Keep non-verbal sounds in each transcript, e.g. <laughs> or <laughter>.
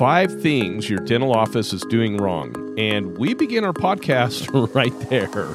five things your dental office is doing wrong. And we begin our podcast <laughs> right there.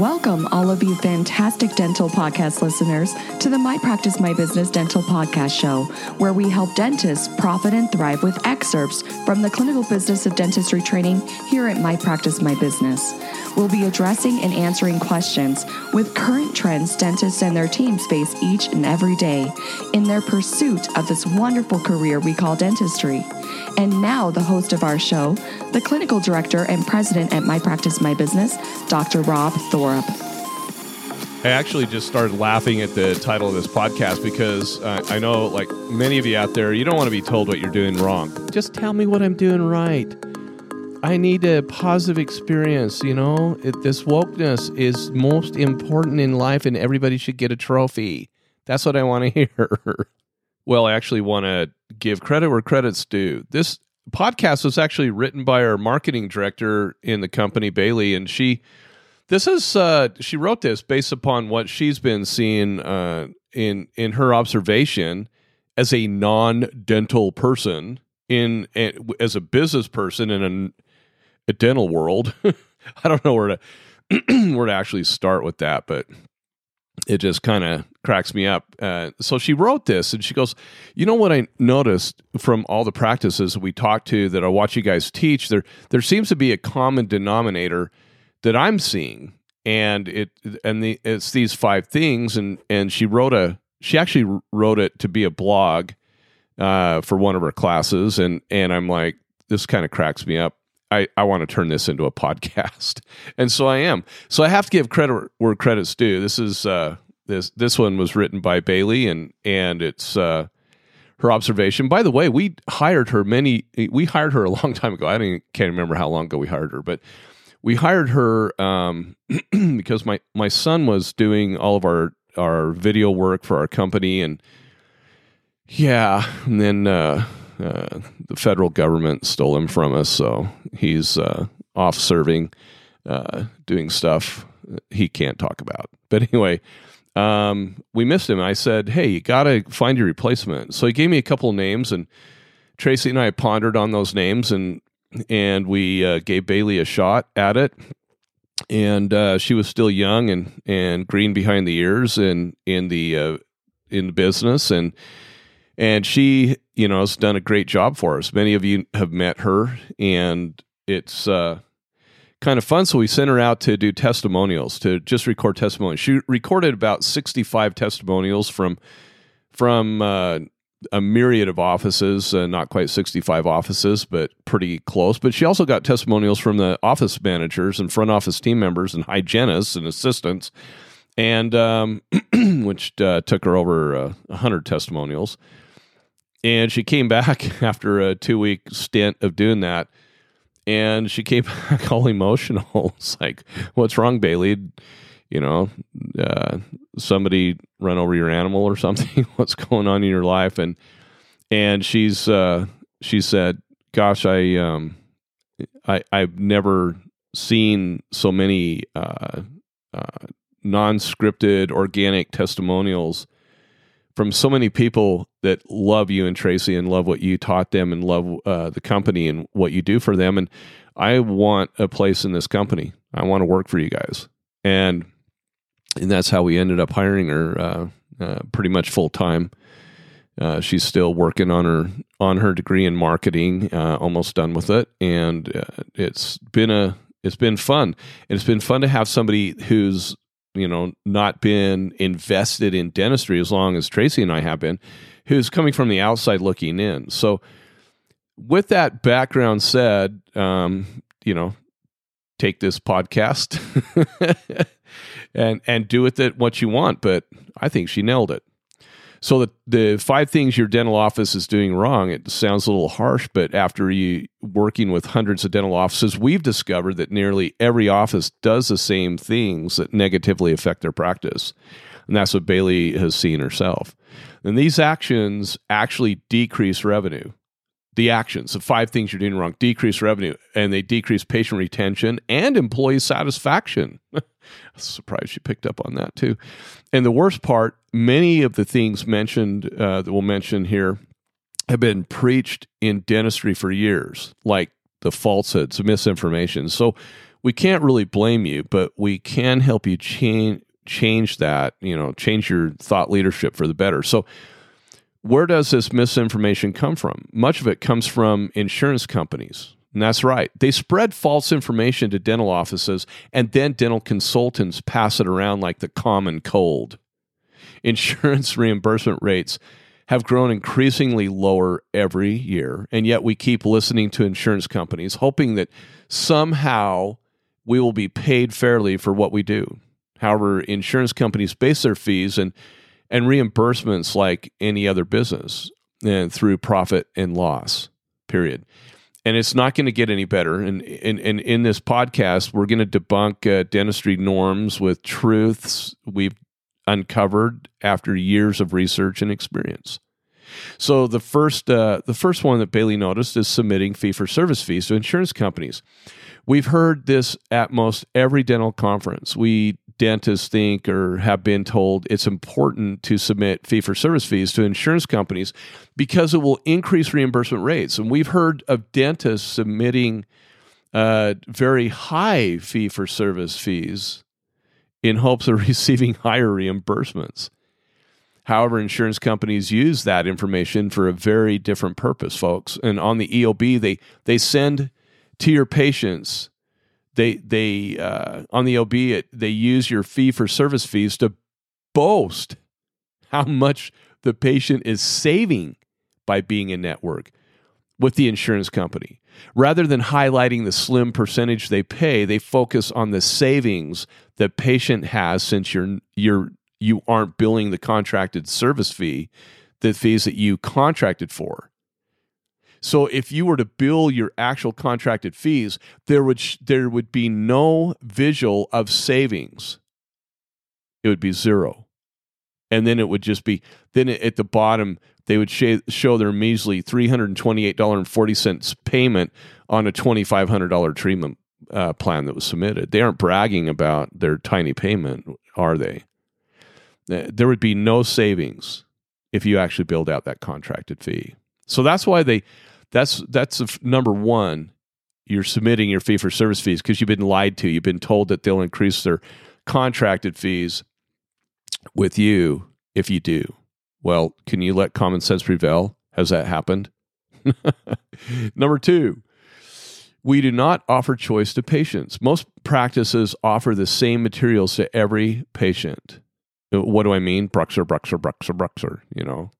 Welcome, all of you fantastic dental podcast listeners, to the My Practice My Business Dental Podcast Show, where we help dentists profit and thrive with excerpts from the clinical business of dentistry training here at My Practice My Business. We'll be addressing and answering questions with current trends dentists and their teams face each and every day in their pursuit of this wonderful career we call dentistry. And now, the host of our show, the clinical director and president at My Practice My Business, Dr. Rob Thorup. I actually just started laughing at the title of this podcast because uh, I know, like many of you out there, you don't want to be told what you're doing wrong. Just tell me what I'm doing right. I need a positive experience, you know? It, this wokeness is most important in life, and everybody should get a trophy. That's what I want to <laughs> hear. well, I actually want to give credit where credit's due. This podcast was actually written by our marketing director in the company, Baylee, and she. This is uh, she wrote this based upon what she's been seeing uh, in in her observation as a non-dental person in as a business person in a, a dental world. <laughs> I don't know where to <clears throat> where to actually start with that, but it just kind of cracks me up. Uh, so she wrote this and she goes, You know what I noticed from all the practices we talked to that I watch you guys teach? There, there seems to be a common denominator that I'm seeing. And it and the it's these five things and and she wrote a she actually wrote it to be a blog uh, for one of her classes and and I'm like this kind of cracks me up I, I want to turn this into a <laughs> podcast. And so I am. So I have to give credit where credit's due. This is uh, this this one was written by Baylee and and it's uh, her observation. By the way, we hired her many we hired her a long <laughs> time ago. I don't can't remember how long ago we hired her, but we hired her um, <clears throat> because my my son was doing all of our our video work for our company and yeah, and then uh, the federal government stole him from us, so he's uh, off serving, uh, doing stuff he can't talk about. But anyway, um, we missed him. I said, "Hey, you got to find your replacement." So he gave me a couple of names, and Tracy and I pondered on those names, and and we uh, gave Baylee a shot at it. And uh, she was still young and and green behind the ears, and in the uh, in the business, and and she you know has done a great job for us. Many of you have met her and it's uh, kind of fun. So we sent her out to do testimonials to just record testimonials she recorded about 65 testimonials from from uh, a myriad of offices uh, not quite 65 offices but pretty close. But she also got testimonials from the office managers and front office team members and hygienists and assistants. And um, <clears throat> which uh, took her over uh, 100 testimonials and she came back <laughs> after a two week stint of doing that. And she came <laughs> back all emotional. <laughs> it's like, what's wrong, Baylee? You know, uh, somebody run over your animal or something? what's going on in your life? And and she's uh, she said, "Gosh, I um, I I've never seen so many uh, uh, non-scripted organic testimonials from so many people that love you and Tracy and love what you taught them and love uh, the company and what you do for them. And I want a place in this company. I want to work for you guys. And and that's how we ended up hiring her uh, uh, pretty much full time. Uh, she's still working on her on her degree in marketing, uh, almost done with it, and uh, it's been a it's been fun. And it's been fun to have somebody who's you know, not been invested in dentistry as long as Tracy and I have been, who's coming from the outside looking in. So, with that background said, um, you know, take this podcast <laughs> and and do with it what you want. But I think she nailed it. So the the five things your dental office is doing wrong. It sounds a little harsh, but after you working with hundreds of dental offices, we've discovered that nearly every office does the same things that negatively affect their practice, and that's what Baylee has seen herself. And these actions actually decrease revenue. The actions, the five things you're doing wrong, decrease revenue, and they decrease patient retention and employee satisfaction. <laughs> surprised you picked up on that too. And the worst part, many of the things mentioned uh, that we'll mention here have been preached in dentistry for years, like the falsehoods, misinformation. So we can't really blame you, but we can help you change change that, you know, change your thought leadership for the better. So where does this misinformation come from? Much of it comes from insurance companies. And that's right. They spread false information to dental offices, and then dental consultants pass it around like the common cold. Insurance <laughs> reimbursement rates have grown increasingly lower every year, and yet we keep listening to insurance companies, hoping that somehow we will be paid fairly for what we do. However, insurance companies base their fees and, and reimbursements like any other business and through profit and loss, period. And it's not going to get any better. And, and in this podcast, we're going to debunk uh, dentistry norms with truths we've uncovered after years of research and experience. So the first uh, the first one that Baylee noticed is submitting fee for service fees to insurance companies. We've heard this at most every dental conference. We dentists think or have been told it's important to submit fee for service fees to insurance companies because it will increase reimbursement rates. And we've heard of dentists submitting uh, very high fee for service fees in hopes of <laughs> receiving higher reimbursements. However, insurance companies use that information for a very different purpose, folks. And on the EOB, they they send to your patients. They they uh, on the OB it, they use your fee for service fees to boast how much the patient is saving by being in network with the insurance company. Rather than highlighting the slim percentage they pay, they focus on the savings the patient has since you're you're you aren't billing the contracted service fee, the fees that you contracted for. So if you were to bill your actual contracted fees, there would sh- there would be no visual of savings. It would be zero. And then it would just be then at the bottom they would sh- show their measly $328.40 payment on a $2500 treatment uh, plan that was submitted. They aren't bragging about their tiny payment, are they? There would be no savings if you actually billed out that contracted fee. So that's why they that's that's number 1 you're submitting your fee for service fees because you've been lied to. You've been told that they'll increase their contracted fees with you if you do. Well, can you let common sense prevail? Has that happened? <laughs> Number 2, we do not offer choice to patients. Most practices offer the same materials to every patient. What do I mean? BruxZir, BruxZir, BruxZir, BruxZir, you know.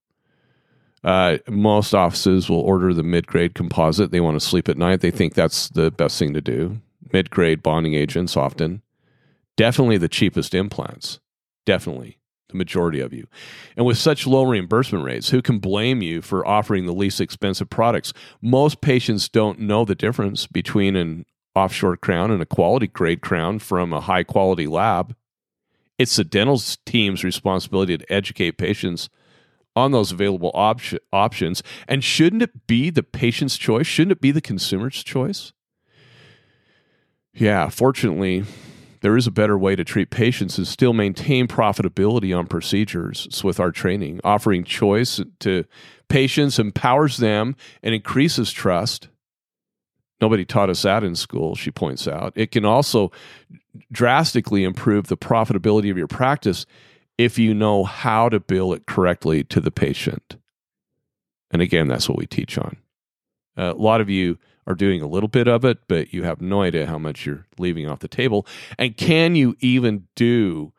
Uh, most offices will order the mid grade composite. They want to sleep at night. They think that's the best thing to do. Mid grade bonding agents often. Definitely the cheapest implants. Definitely the majority of you. And with such low reimbursement rates, who can blame you for offering the least expensive products? Most patients don't know the difference between an offshore crown and a quality grade crown from a high quality lab. It's the dental team's responsibility to educate patients on those available op- options. And shouldn't it be the patient's choice? Shouldn't it be the consumer's choice? Yeah, fortunately, there is a better way to treat patients and still maintain profitability on procedures. It's with our training. Offering choice to patients empowers them and increases trust. Nobody taught us that in school, she points out. It can also drastically improve the profitability of your practice if you know how to bill it correctly to the patient. And again, that's what we teach on. Uh, a lot of you are doing a little bit of it, but you have no idea how much you're leaving off the table. And can you even do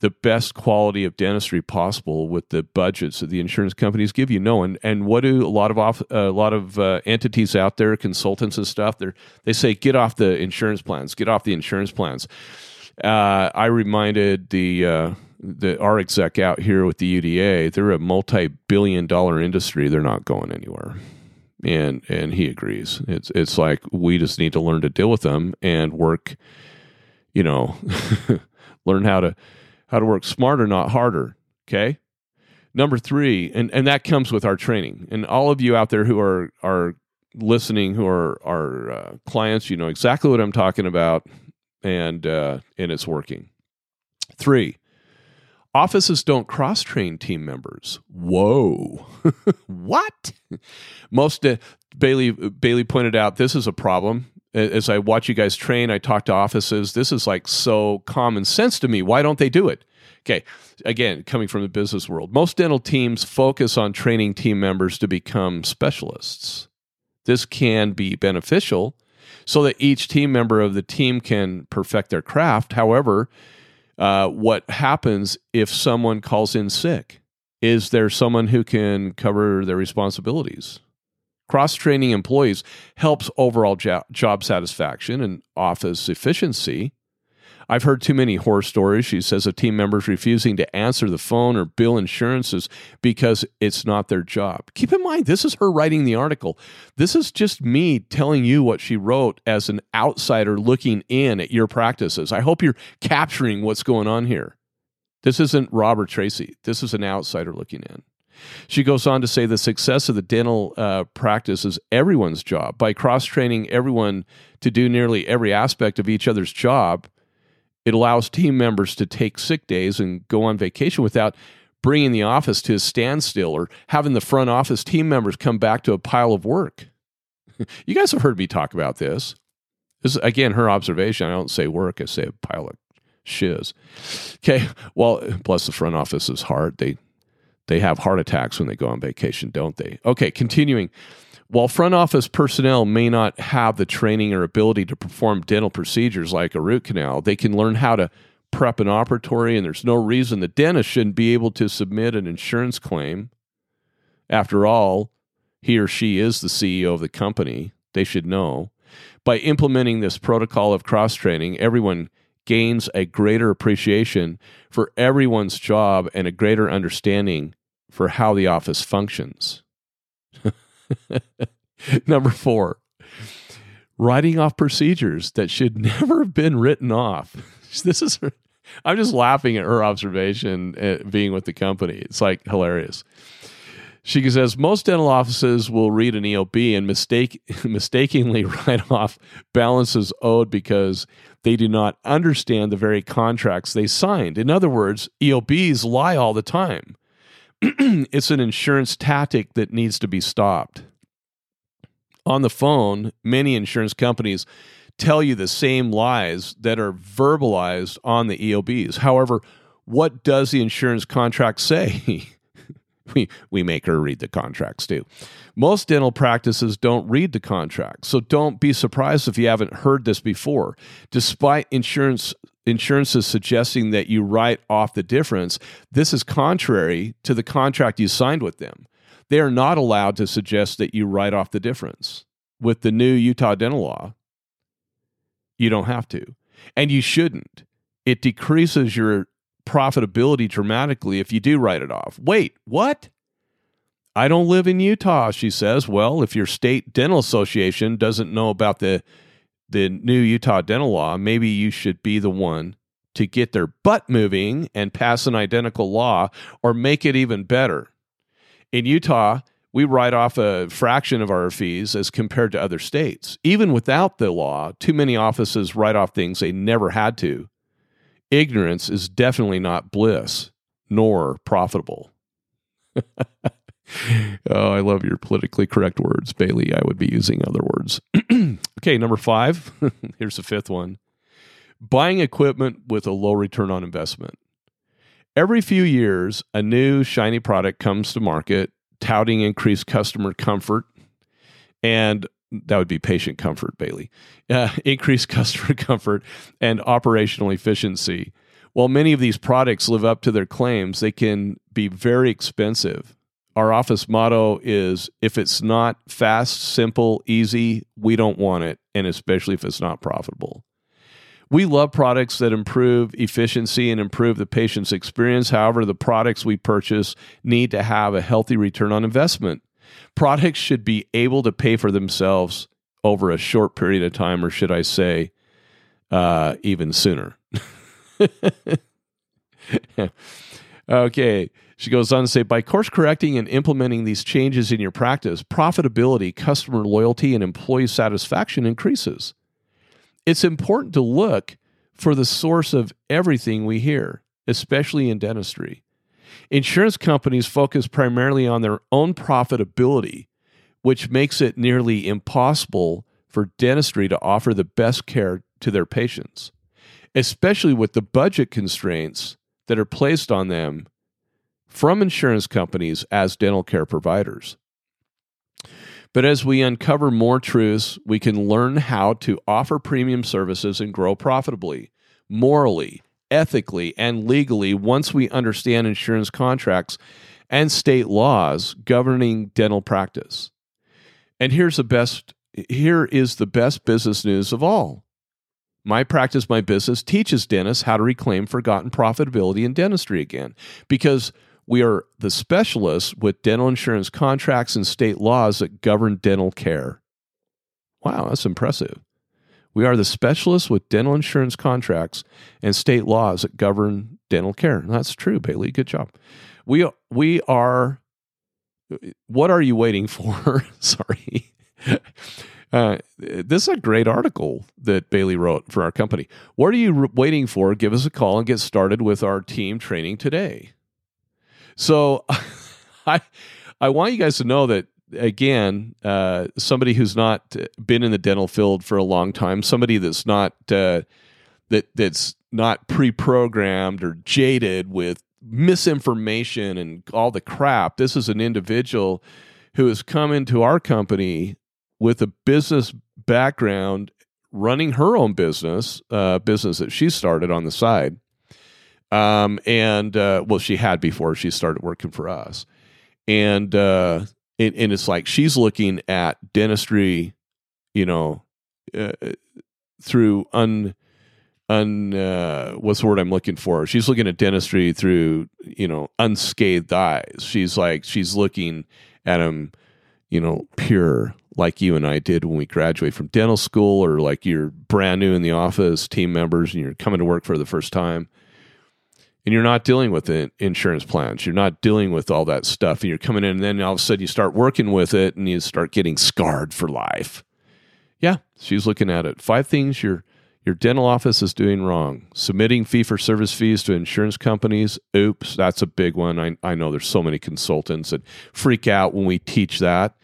the best quality of dentistry possible with the budgets that the insurance companies give you? No. And and what do a lot of off, a lot of uh, entities out there, consultants and stuff, they they say get off the insurance plans, get off the insurance plans. Uh, I reminded the uh, the our exec out here with the UDA, they're a multi-billion dollar industry. They're not going anywhere. And and he agrees. It's it's like we just need to learn to deal with them and work, you know, <laughs> learn how to how to work smarter, not harder. Okay. Number three, and, and that comes with our training. And all of you out there who are are listening, who are our uh, clients, you know exactly what I'm talking about, and uh, and it's working. Three, Offices don't cross train team members. Whoa. <laughs> what? Most uh, Baylee Baylee pointed out this is a problem. As I watch you guys train, I talk to offices. This is like so common sense to me. Why don't they do it? Okay, again, coming from the business world, most dental teams focus on training team members to become specialists. This can be beneficial so that each team member of the team can perfect their craft. However, uh, what happens if someone calls in sick? Is there someone who can cover their responsibilities? Cross training employees helps overall jo- job satisfaction and office efficiency. I've heard too many horror stories. She says of team members refusing to answer the phone or bill insurances because it's not their job. Keep in mind, this is her writing the article. This is just me telling you what she wrote as an outsider looking in at your practices. I hope you're capturing what's going on here. This isn't Robert Tracy. This is an outsider looking in. She goes on to say the success of the dental uh, practice is everyone's job. By cross training everyone to do nearly every aspect of each other's job, it allows team members to take sick days and go on vacation without bringing the office to a standstill or having the front office team members come back to a pile of work. <laughs> you guys have heard me talk about this. This is, again, her observation. I don't say work, I say a pile of shiz. Okay. Well, plus the front office is hard. They they have heart attacks when they go on vacation, don't they? Okay, continuing. While front office personnel may not have the training or ability to perform dental procedures like a root canal, they can learn how to prep an operatory, and there's no reason the dentist shouldn't be able to submit an insurance claim. After all, he or she is the CEO of the company. They should know. By implementing this protocol of cross training, everyone gains a greater appreciation for everyone's job and a greater understanding for how the office functions. <laughs> <laughs> Number four, writing off procedures that should <laughs> never have been written off. <laughs> This is, I'm just laughing at her observation at uh, being with the company. It's like hilarious. She says most dental offices will read an EOB and mistake mistakenly write off balances owed because they do not understand the very contracts they signed. In other words, EOBs lie all the time. <clears throat> it's an insurance tactic that needs to be stopped. On the phone, many insurance companies tell you the same lies that are verbalized on the EOBs. However, what does the insurance contract <laughs> say? <laughs> we, we make her read the contracts too. Most dental practices don't read the contracts, so don't be surprised if you haven't heard this before. Despite insurance insurances suggesting that you write off the difference, this is contrary to the contract you signed with them. They are not allowed to suggest that you write off the difference. With the new Utah dental law, you don't have to. And you shouldn't. It decreases your profitability dramatically if you do write it off. Wait, what? I don't live in Utah, she says. Well, if your state dental association doesn't know about the the new Utah dental law, maybe you should be the one to get their butt moving and pass an identical law or make it even better. In Utah, we write off a fraction of our fees as compared to other states. Even without the law, too many offices write off things they never had to. Ignorance is definitely not bliss, nor profitable. <laughs> oh, I love your politically correct words, Baylee. I would be using other words. <clears throat> okay, number five. <laughs> Here's the fifth one buying equipment with a low return on investment. Every few years, a new shiny product comes to market, touting increased customer comfort and that would be patient comfort, Baylee. Uh, <laughs> increased customer <laughs> comfort and operational efficiency. While many of these products live up to their claims, they can be very expensive our office motto is if it's not fast, simple, easy, we don't want it, and especially if it's not profitable. We love products that improve efficiency and improve the patient's experience. However, the products we purchase need to have a healthy return on investment. Products should be able to pay for themselves over a short period of time, or should I say, uh, even sooner. <laughs> okay. She goes on to say by course correcting and implementing these changes in your practice, profitability, customer loyalty, and employee satisfaction increases. It's important to look for the source of everything we hear. especially in dentistry. Insurance companies focus primarily on their own profitability, which makes it nearly impossible for dentistry to offer the best care to their patients, especially with the budget constraints that are placed on them from insurance companies as dental care providers. But as we uncover more truths, we can learn how to offer premium services and grow profitably, morally, ethically, and legally once we understand insurance contracts and state laws governing dental practice. And here's the best here is the best business news of all. My Practice My Business teaches dentists how to reclaim forgotten profitability in dentistry again because we are the specialists with dental insurance contracts and state laws that govern dental care. Wow, that's impressive. We are the specialists with dental insurance contracts and state laws that govern dental care. That's true, Baylee. Good job. We we are what are you waiting for? <laughs> Sorry. Uh, this is a great article that Baylee wrote for our company. What are you waiting for? Give us a call and get started with our team training today. So <laughs> I I want you guys to know that again, uh, somebody who's not been in the dental field for a long time, somebody that's not uh, that that's not pre-programmed or jaded with misinformation and all the crap. This is an individual who has come into our company with a business background, running her own business, uh, business that she started on the side um, and uh, well, she had before she started working for us, and uh, and, and it's like she's looking at dentistry, you know, uh, through un un uh, what's the word I'm looking for? She's looking at dentistry through you know unscathed eyes. She's like she's looking at them, you know, pure like you and I did when we graduate from dental school, or like you're brand new in the office, team members, and you're coming to work for the first time and you're not dealing with insurance plans. You're not dealing with all that stuff. And you're coming in, and then all of a sudden you start working with it and you start getting scarred for life. Yeah, she's looking at it. Five things your your dental office is doing wrong. Submitting fee for service fees to insurance companies. Oops, that's a big one. I, I know there's so many consultants that freak out when we teach that.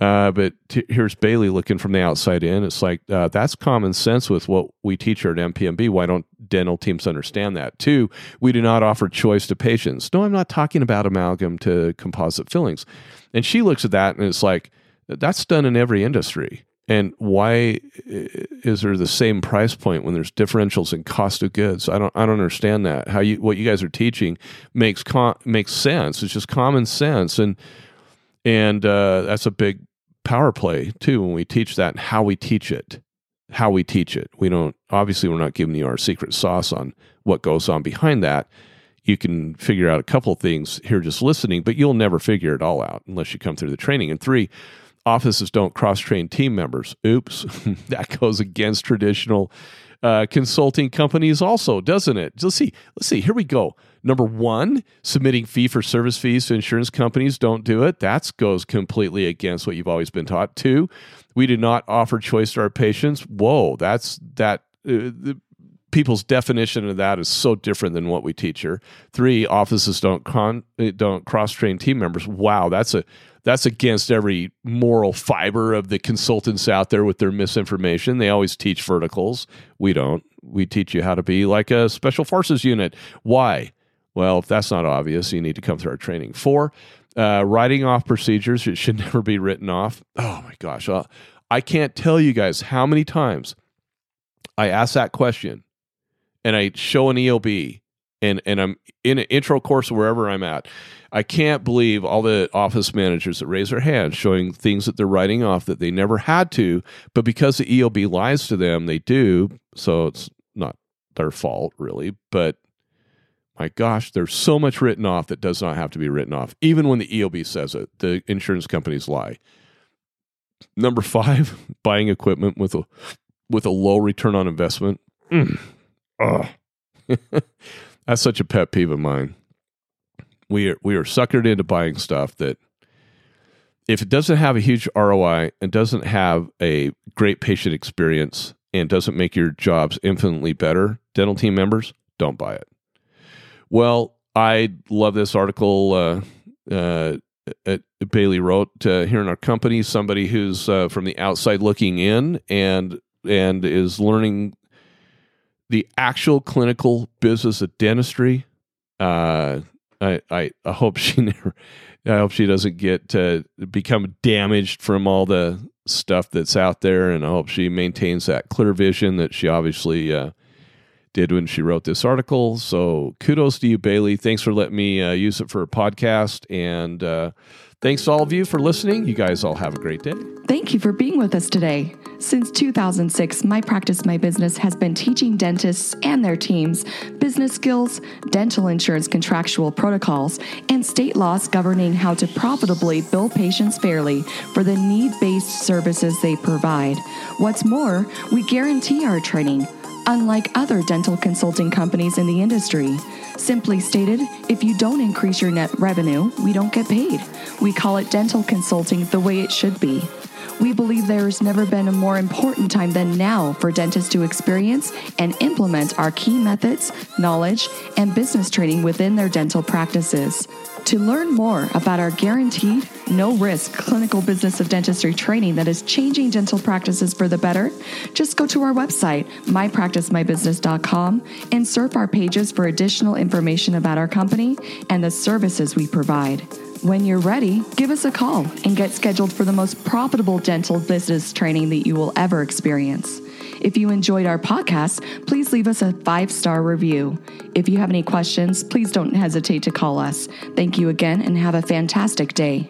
Uh, but t- here's Baylee looking from the outside in. It's like uh, that's common sense with what we teach at MPMB. Why don't dental teams understand that? Two, we do not offer choice to patients. No, I'm not talking about amalgam to composite fillings. And she looks at that and it's like that's done in every industry. And why is there the same price point when there's differentials in cost of goods? I don't I don't understand that. How you what you guys are teaching makes con- makes sense. It's just common sense and and uh, that's a big power play too when we teach that how we teach it. How we teach it. We don't obviously we're not giving you our secret sauce on what goes on behind that. You can figure out a couple things here just listening but you'll never figure it all out unless you come through the training. And three offices don't cross train team members. Oops. <laughs> That goes against traditional uh, consulting companies also doesn't it let's see let's see here we go Number one, submitting fee for service fees to insurance companies. Don't do it. That goes completely against what you've always been taught. Two, we do not offer choice to our patients. Whoa, that's that. Uh, the, people's definition of that is so different than what we teach here. Three, offices don't con, uh, don't cross train team members. Wow, that's a that's against every moral fiber of the consultants out there with their misinformation. They always teach verticals. We don't. We teach you how to be like a special forces unit. Why? Well, if that's not obvious, you need to come through our training. Four, uh, writing off procedures. It should <laughs> never be written off. Oh my gosh. Uh, I can't tell you guys how many times I ask that question and I show an EOB and, and I'm in an intro course wherever I'm at. I can't believe all the office managers that raise their hands showing things that they're writing off that they never had to, but because the EOB lies to them, they do. So it's not their fault, really. But my gosh, there's so much written off that does not have to be written off, even when the EOB says it. The insurance companies lie. Number five, <laughs> buying equipment with a with a low return on investment. Mm. <laughs> That's such a pet peeve of mine. We are we are suckered into buying stuff that if it doesn't have a huge ROI and doesn't have a great patient experience and doesn't make your jobs infinitely better, dental team members, don't buy it. Well, I love this article. Uh, uh, uh, Baylee wrote uh, here in our company. Somebody who's uh, from the outside looking in and and is learning the actual clinical business of dentistry. Uh, I, I I hope <laughs> she never. I hope she doesn't get to become damaged from all the stuff that's out there, and I hope she maintains that clear vision that she obviously uh, did when she wrote this article. So kudos to you, Baylee. Thanks for letting me uh, use it for a podcast. And uh, thanks to all of you for listening. You guys all have a great day. Thank you for being with us today. Since 2006, My Practice My Business has been teaching dentists and their teams business skills, dental insurance contractual protocols, and state laws governing how to profitably bill patients fairly for the need based services they provide. What's more, we guarantee our training unlike other dental consulting companies in the industry. Simply stated, if you don't increase your net revenue, we don't get paid. We call it dental consulting the way it should be. We believe there's never been a more important time than now for dentists to experience and implement our key methods, knowledge, and business training within their dental practices. To learn more about our guaranteed, no risk clinical business of dentistry training that is changing dental practices for the better, just go to our website, mypracticemybusiness.com, and surf our pages for additional information about our company and the services we provide. When you're ready, give us a call and get scheduled for the most profitable dental business training that you will ever experience. If you enjoyed our podcast, please leave us a five star review. If you have any questions, please don't hesitate to call us. Thank you again and have a fantastic day.